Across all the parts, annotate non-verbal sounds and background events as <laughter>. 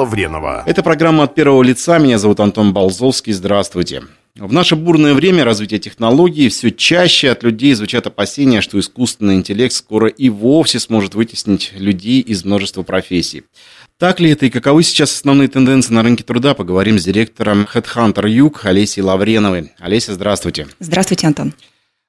Лавренова. Это программа от первого лица. Меня зовут Антон Балзовский. Здравствуйте. В наше бурное время развития технологий все чаще от людей звучат опасения, что искусственный интеллект скоро и вовсе сможет вытеснить людей из множества профессий. Так ли это и каковы сейчас основные тенденции на рынке труда, поговорим с директором Headhunter Юг Олесей Лавреновой. Олеся, здравствуйте. Здравствуйте, Антон.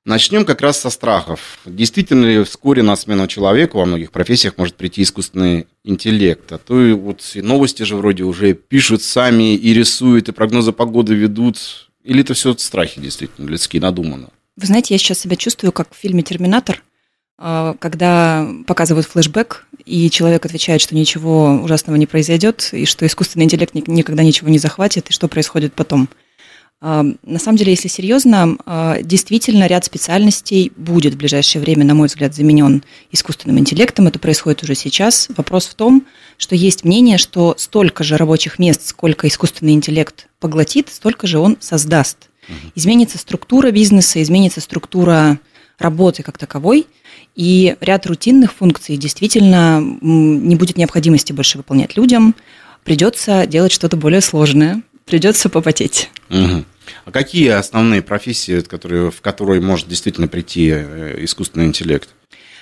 Начнем как раз со страхов. Действительно ли вскоре на смену человеку во многих профессиях может прийти искусственный интеллект? А то и вот и новости же вроде уже пишут сами и рисуют, и прогнозы погоды ведут. Или это все страхи действительно людские, надумано? Вы знаете, я сейчас себя чувствую, как в фильме «Терминатор», а, когда показывают флешбэк, и человек отвечает, что ничего ужасного не произойдет, и что искусственный интеллект никогда ничего не захватит, и что происходит потом – на самом деле, если серьезно, а, действительно ряд специальностей будет в ближайшее время, на мой взгляд, заменен искусственным интеллектом. Это происходит уже сейчас. Вопрос в том, что есть мнение, что столько же рабочих мест, сколько искусственный интеллект поглотит, столько же он создаст. Изменится структура бизнеса, изменится структура работы как таковой, и ряд рутинных функций действительно не будет необходимости больше выполнять людям, придется делать что-то более сложное, придется попотеть. Угу. А какие основные профессии, которые, в которые может действительно прийти э, искусственный интеллект?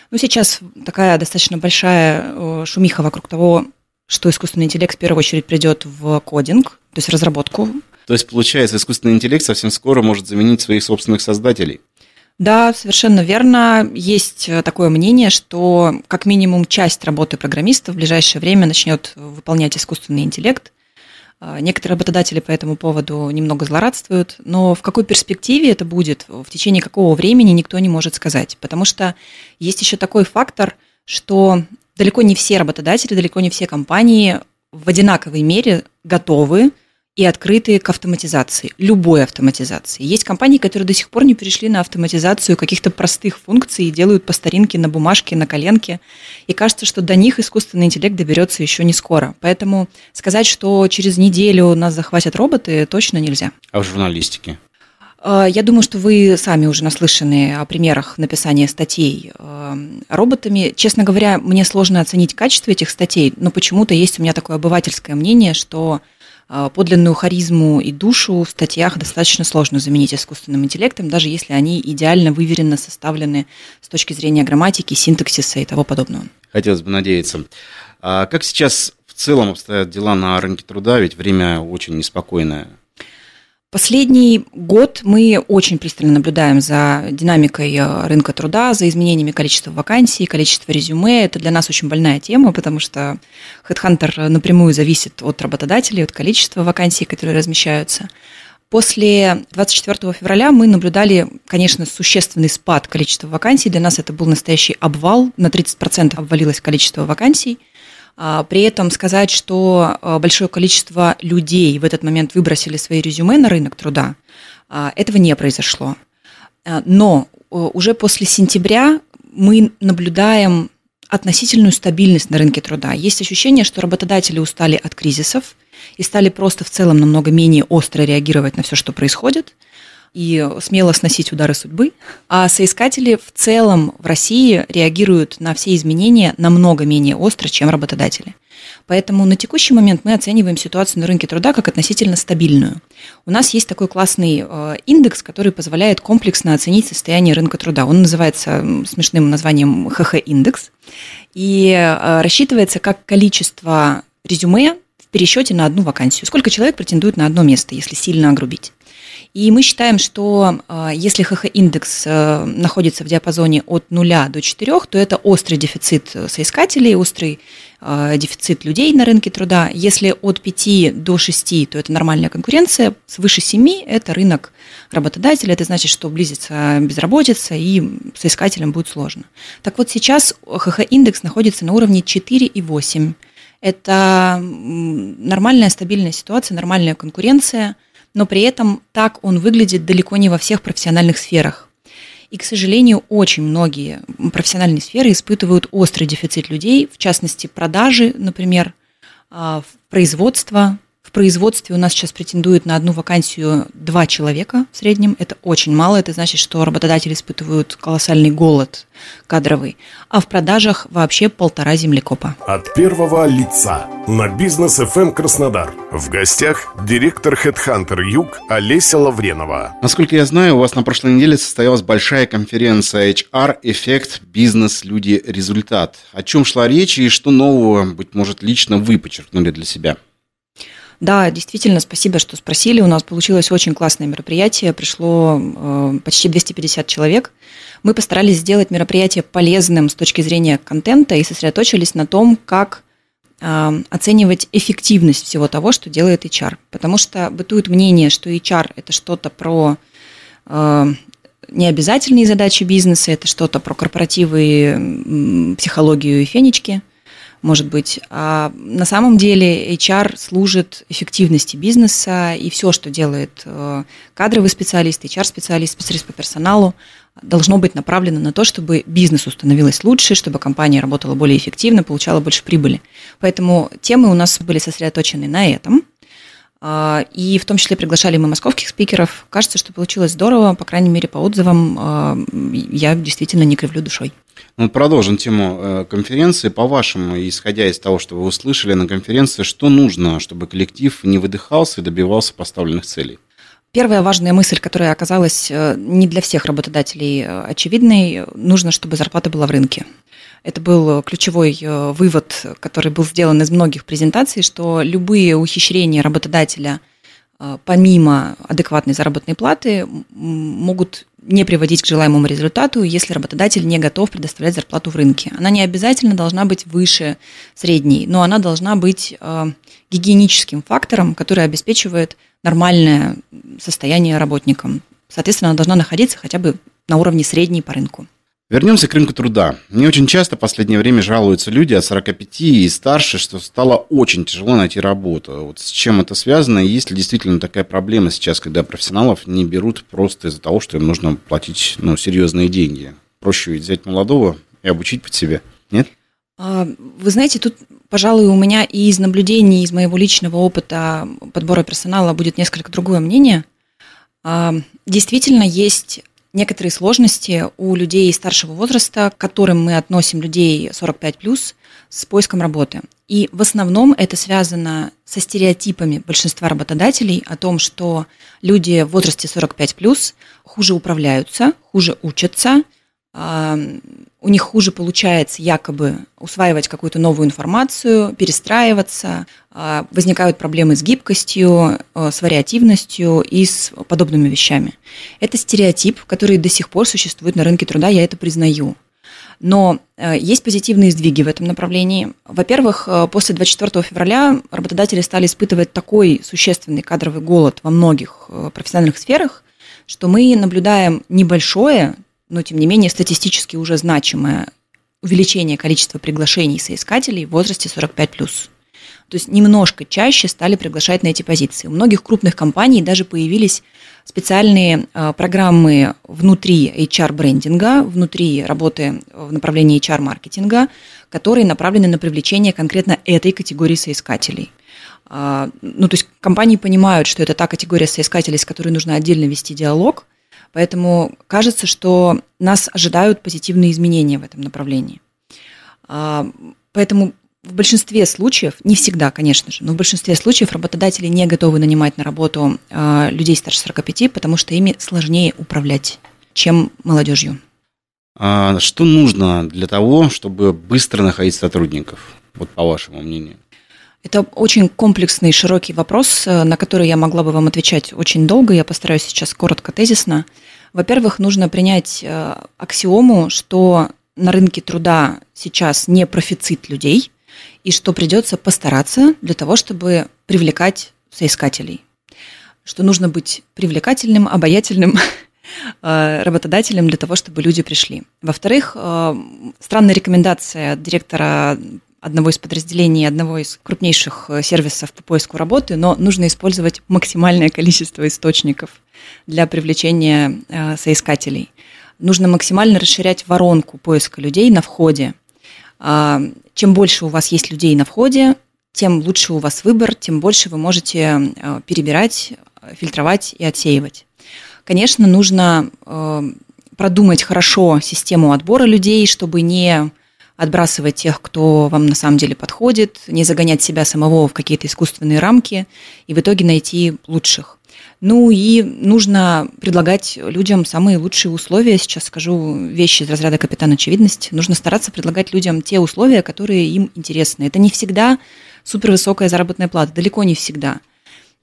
Ну, сейчас такая достаточно большая шумиха вокруг того, что искусственный интеллект в первую очередь придет в кодинг, то есть разработку. То есть, получается, искусственный интеллект совсем скоро может заменить своих собственных создателей? Да, совершенно верно. Есть э, такое мнение, что как минимум часть работы программиста в ближайшее время начнет выполнять искусственный интеллект. А, некоторые работодатели по этому поводу немного злорадствуют, но в какой перспективе это будет, в течение какого времени никто не может сказать. Потому что есть еще такой фактор, что далеко не все работодатели, далеко не все компании в одинаковой мере готовы и открытые к автоматизации, любой автоматизации. Есть компании, которые до сих пор не перешли на автоматизацию каких-то простых функций и делают по старинке на бумажке, на коленке. И кажется, что до них искусственный интеллект доберется еще не скоро. Поэтому сказать, что через неделю нас захватят роботы, точно нельзя. А в журналистике? А, я думаю, что вы сами уже наслышаны о примерах написания статей а, роботами. Честно говоря, мне сложно оценить качество этих статей, но почему-то есть у меня такое обывательское мнение, что подлинную харизму и душу в статьях достаточно сложно заменить искусственным интеллектом, даже если они идеально выверенно составлены с точки зрения грамматики, синтаксиса и того подобного. Хотелось бы надеяться. А как сейчас в целом обстоят дела на рынке труда, ведь время очень неспокойное. Последний год мы очень пристально наблюдаем за динамикой э, рынка труда, за изменениями количества вакансий, количества резюме. Это для нас очень больная тема, потому что HeadHunter напрямую зависит от работодателей, от количества вакансий, которые размещаются. После 24 февраля мы наблюдали, конечно, существенный спад количества вакансий. Для нас это был настоящий обвал. На 30% обвалилось количество вакансий. А, при этом сказать, что а, большое количество людей в этот момент выбросили свои резюме на рынок труда, а, этого не произошло. Но уже после сентября мы наблюдаем относительную стабильность на рынке труда. Есть ощущение, что работодатели устали от кризисов и стали просто в целом намного менее остро реагировать на все, что происходит – и смело сносить удары судьбы. А соискатели в целом в России реагируют на все изменения намного менее остро, чем работодатели. Поэтому на текущий момент мы оцениваем ситуацию на рынке труда как относительно стабильную. У нас есть такой классный э, индекс, который позволяет комплексно оценить состояние рынка труда. Он называется смешным названием ХХ-индекс и э, рассчитывается как количество резюме в пересчете на одну вакансию. Сколько человек претендует на одно место, если сильно огрубить. И мы считаем, что э, если ХХ-индекс э, находится в диапазоне от 0 до 4, то это острый дефицит соискателей, острый э, дефицит людей на рынке труда. Если от 5 до 6, то это нормальная конкуренция. Свыше 7 – это рынок работодателя. Это значит, что близится безработица, и соискателям будет сложно. Так вот, сейчас ХХ-индекс находится на уровне 4,8. Это нормальная, стабильная ситуация, нормальная конкуренция, но при этом так он выглядит далеко не во всех профессиональных сферах. И, к сожалению, очень многие профессиональные сферы испытывают острый дефицит людей, в частности, продажи, например, а, производство, в производстве у нас сейчас претендует на одну вакансию два человека в среднем. Это очень мало. Это значит, что работодатели испытывают колоссальный голод кадровый. А в продажах вообще полтора землекопа. От первого лица на бизнес FM эм Краснодар. В гостях директор Headhunter Юг Олеся Лавренова. Насколько я знаю, у вас на прошлой неделе состоялась большая конференция HR Эффект Бизнес Люди Результат. О чем шла речь и что нового, быть может, лично вы подчеркнули для себя? Да, действительно, спасибо, что спросили. У нас получилось очень классное мероприятие. Пришло э, почти 250 человек. Мы постарались сделать мероприятие полезным с точки зрения контента и сосредоточились на том, как э, оценивать эффективность всего того, что делает HR. Потому что бытует мнение, что HR – это что-то про э, необязательные задачи бизнеса, это что-то про корпоративы, психологию и фенечки – может быть. А на самом деле HR служит эффективности бизнеса, и все, что делает э, кадровый специалист, HR-специалист, специалист по персоналу, должно быть направлено на то, чтобы бизнесу становилось лучше, чтобы компания работала более эффективно, получала больше прибыли. Поэтому темы у нас были сосредоточены на этом. А, и в том числе приглашали мы московских спикеров. Кажется, что получилось здорово, по крайней мере, по отзывам а, я действительно не кривлю душой. Ну, продолжим тему э, конференции. По-вашему, исходя из того, что вы услышали на конференции, что нужно, чтобы коллектив не выдыхался и добивался поставленных целей? Первая важная мысль, которая оказалась э, не для всех работодателей э, очевидной, нужно, чтобы зарплата была в рынке. Это был ключевой вывод, который был сделан из многих презентаций, что любые ухищрения работодателя помимо адекватной заработной платы могут не приводить к желаемому результату, если работодатель не готов предоставлять зарплату в рынке. Она не обязательно должна быть выше средней, но она должна быть э, гигиеническим фактором, который обеспечивает нормальное состояние работникам. Соответственно, она должна находиться хотя бы на уровне средней по рынку. Вернемся к рынку труда. Мне очень часто в последнее время жалуются люди от 45 и старше, что стало очень тяжело найти работу. Вот с чем это связано? И есть ли действительно такая проблема сейчас, когда профессионалов не берут просто из-за того, что им нужно платить ну, серьезные деньги? Проще ведь взять молодого и обучить под себя, нет? А, вы знаете, тут, пожалуй, у меня и из наблюдений, из моего личного опыта подбора персонала будет несколько другое мнение. А, действительно, есть некоторые сложности у людей старшего возраста, к которым мы относим людей 45+, с поиском работы. И в основном это связано со стереотипами большинства работодателей о том, что люди в возрасте 45+, хуже управляются, хуже учатся, у них хуже получается якобы усваивать какую-то новую информацию, перестраиваться, а, возникают проблемы с гибкостью, а, с вариативностью и с подобными вещами. Это стереотип, который до сих пор существует на рынке труда, я это признаю. Но а, есть позитивные сдвиги в этом направлении. Во-первых, после 24 февраля работодатели стали испытывать такой существенный кадровый голод во многих профессиональных сферах, что мы наблюдаем небольшое, но тем не менее статистически уже значимое увеличение количества приглашений соискателей в возрасте 45+. То есть немножко чаще стали приглашать на эти позиции. У многих крупных компаний даже появились специальные а, программы внутри HR-брендинга, внутри работы в направлении HR-маркетинга, которые направлены на привлечение конкретно этой категории соискателей. А, ну, то есть компании понимают, что это та категория соискателей, с которой нужно отдельно вести диалог – Поэтому кажется, что нас ожидают позитивные изменения в этом направлении. А, поэтому в большинстве случаев, не всегда, конечно же, но в большинстве случаев работодатели не готовы нанимать на работу а, людей старше 45, потому что ими сложнее управлять, чем молодежью. А что нужно для того, чтобы быстро находить сотрудников, вот по вашему мнению? Это очень комплексный, широкий вопрос, э, на который я могла бы вам отвечать очень долго. Я постараюсь сейчас коротко, тезисно. Во-первых, нужно принять э, аксиому, что на рынке труда сейчас не профицит людей, и что придется постараться для того, чтобы привлекать соискателей. Что нужно быть привлекательным, обаятельным <laughs> э, работодателем для того, чтобы люди пришли. Во-вторых, странная рекомендация директора одного из подразделений одного из крупнейших э, сервисов по поиску работы, но нужно использовать максимальное количество источников для привлечения э, соискателей. Нужно максимально расширять воронку поиска людей на входе. А, чем больше у вас есть людей на входе, тем лучше у вас выбор, тем больше вы можете э, перебирать, фильтровать и отсеивать. Конечно, нужно продумать хорошо систему отбора людей, чтобы не отбрасывать тех, кто вам на самом деле подходит, не загонять себя самого в какие-то искусственные рамки и в итоге найти лучших. Ну и нужно предлагать людям самые лучшие условия. Сейчас скажу вещи из разряда капитан очевидность. Нужно стараться предлагать людям те условия, которые им интересны. Это не всегда супервысокая заработная плата, далеко не всегда.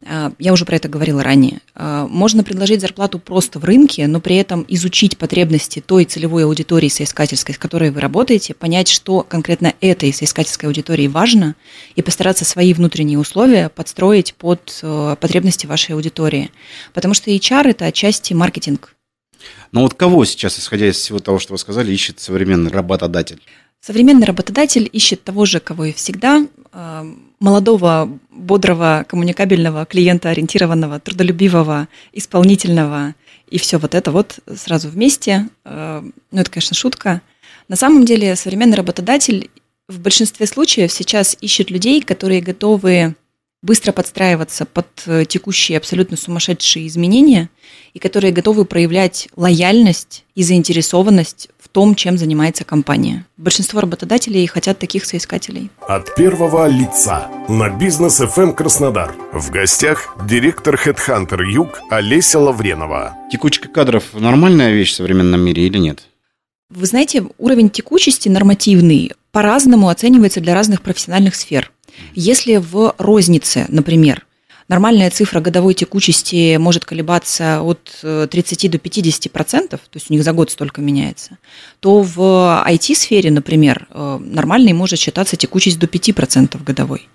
А, я уже про это говорила ранее. А, можно предложить зарплату просто в рынке, но при этом изучить потребности той целевой аудитории соискательской, с которой вы работаете, понять, что конкретно этой соискательской аудитории важно, и постараться свои внутренние условия подстроить под э, потребности вашей аудитории. Потому что HR – это отчасти маркетинг. Но вот кого сейчас, исходя из всего того, что вы сказали, ищет современный работодатель? Современный работодатель ищет того же, кого и всегда, молодого, бодрого, коммуникабельного, клиентоориентированного, трудолюбивого, исполнительного и все вот это вот сразу вместе. Э, ну, это, конечно, шутка. На самом деле современный работодатель в большинстве случаев сейчас ищет людей, которые готовы быстро подстраиваться под э, текущие абсолютно сумасшедшие изменения и которые готовы проявлять лояльность и заинтересованность том, чем занимается компания. Большинство работодателей хотят таких соискателей. От первого лица на бизнес FM эм Краснодар. В гостях директор Headhunter Юг Олеся Лавренова. Текучка кадров нормальная вещь в современном мире или нет? Вы знаете, уровень текучести нормативный по-разному оценивается для разных профессиональных сфер. Если в рознице, например, нормальная цифра годовой текучести может колебаться от 30 э, до 50 процентов, то есть у них за год столько меняется, то в IT-сфере, например, э, нормальной может считаться текучесть до 5 процентов годовой.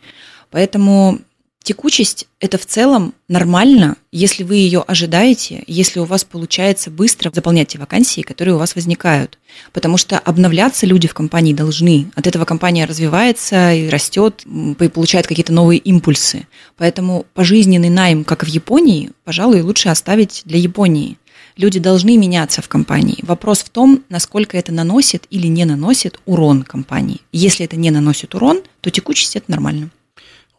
Поэтому Текучесть – это в целом нормально, если вы ее ожидаете, если у вас получается быстро заполнять те вакансии, которые у вас возникают. Потому что обновляться люди в компании должны. От этого компания развивается и растет, и получает какие-то новые импульсы. Поэтому пожизненный найм, как в Японии, пожалуй, лучше оставить для Японии. Люди должны меняться в компании. Вопрос в том, насколько это наносит или не наносит урон компании. Если это не наносит урон, то текучесть – это нормально.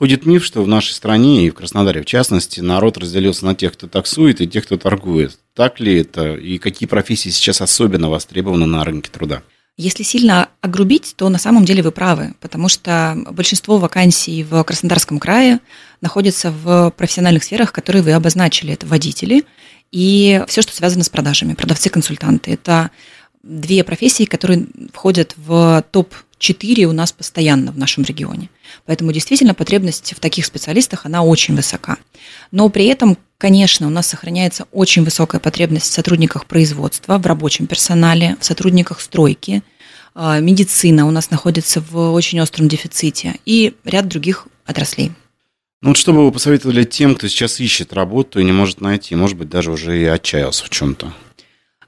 Ходит миф, что в нашей стране и в Краснодаре в частности народ разделился на тех, кто таксует, и тех, кто торгует. Так ли это? И какие профессии сейчас особенно востребованы на рынке труда? Если сильно огрубить, то на самом деле вы правы, потому что большинство вакансий в Краснодарском крае находятся в профессиональных сферах, которые вы обозначили. Это водители и все, что связано с продажами, продавцы-консультанты. Это две профессии, которые входят в топ-4 у нас постоянно в нашем регионе. Поэтому действительно потребность в таких специалистах, она очень высока. Но при этом, конечно, у нас сохраняется очень высокая потребность в сотрудниках производства, в рабочем персонале, в сотрудниках стройки. А, медицина у нас находится в очень остром дефиците и ряд других отраслей. Ну вот что бы вы посоветовали тем, кто сейчас ищет работу и не может найти, может быть, даже уже и отчаялся в чем-то?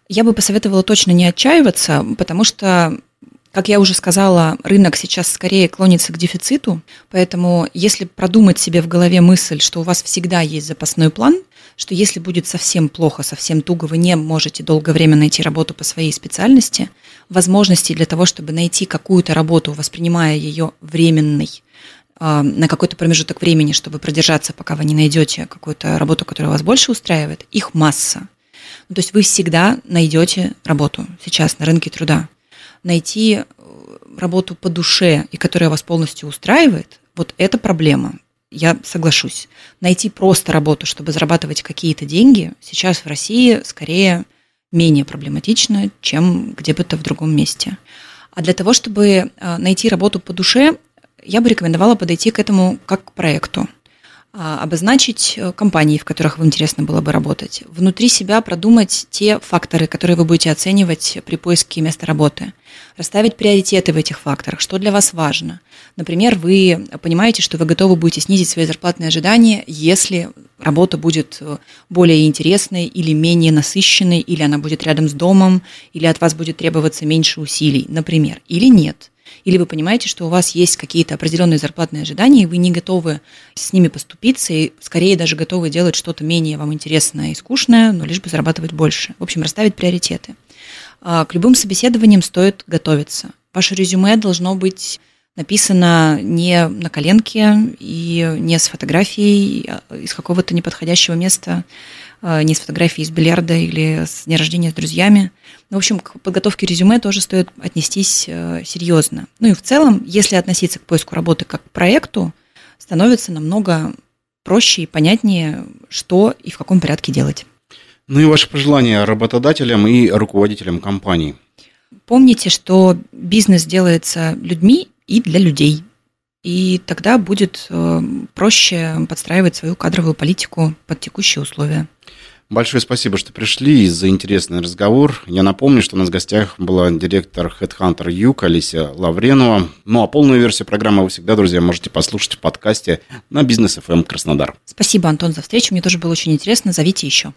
Я бы посоветовала точно не отчаиваться, потому что как я уже сказала, рынок сейчас скорее клонится к дефициту, поэтому если продумать себе в голове мысль, что у вас всегда есть запасной план, что если будет совсем плохо, совсем туго, вы не можете долгое время найти работу по своей специальности, возможностей для того, чтобы найти какую-то работу, воспринимая ее временной, а, на какой-то промежуток времени, чтобы продержаться, пока вы не найдете какую-то работу, которая вас больше устраивает, их масса. то есть вы всегда найдете работу сейчас на рынке труда найти э, работу по душе и которая вас полностью устраивает, вот это проблема. Я соглашусь. Найти просто работу, чтобы зарабатывать какие-то деньги, сейчас в России скорее менее проблематично, чем где бы то в другом месте. А для того, чтобы э, найти работу по душе, я бы рекомендовала подойти к этому как к проекту. А, обозначить э, компании, в которых вам интересно было бы работать, внутри себя продумать те факторы, которые вы будете оценивать при поиске места работы, расставить приоритеты в этих факторах, что для вас важно. Например, вы понимаете, что вы готовы будете снизить свои зарплатные ожидания, если работа будет э, более интересной или менее насыщенной, или она будет рядом с домом, или от вас будет требоваться меньше усилий, например, или нет – или вы понимаете, что у вас есть какие-то определенные зарплатные ожидания, и вы не готовы с ними поступиться, и скорее даже готовы делать что-то менее вам интересное и скучное, но лишь бы зарабатывать больше. В общем, расставить приоритеты. А, к любым собеседованиям стоит готовиться. Ваше резюме должно быть написано не на коленке и не с фотографией а из какого-то неподходящего места, не с фотографией из бильярда или с дня рождения с друзьями. В общем, к подготовке резюме тоже стоит отнестись э, серьезно. Ну и в целом, если относиться к поиску работы как к проекту, становится намного проще и понятнее, что и в каком порядке делать. Ну и ваши пожелания работодателям и руководителям компаний. Помните, что бизнес делается людьми и для людей. И тогда будет э, проще подстраивать свою кадровую политику под текущие условия. Большое спасибо, что пришли за интересный разговор. Я напомню, что у нас в гостях была директор Headhunter Юг Алисия Лавренова. Ну а полную версию программы вы всегда, друзья, можете послушать в подкасте на Бизнес FM Краснодар. Спасибо, Антон, за встречу. Мне тоже было очень интересно. Зовите еще.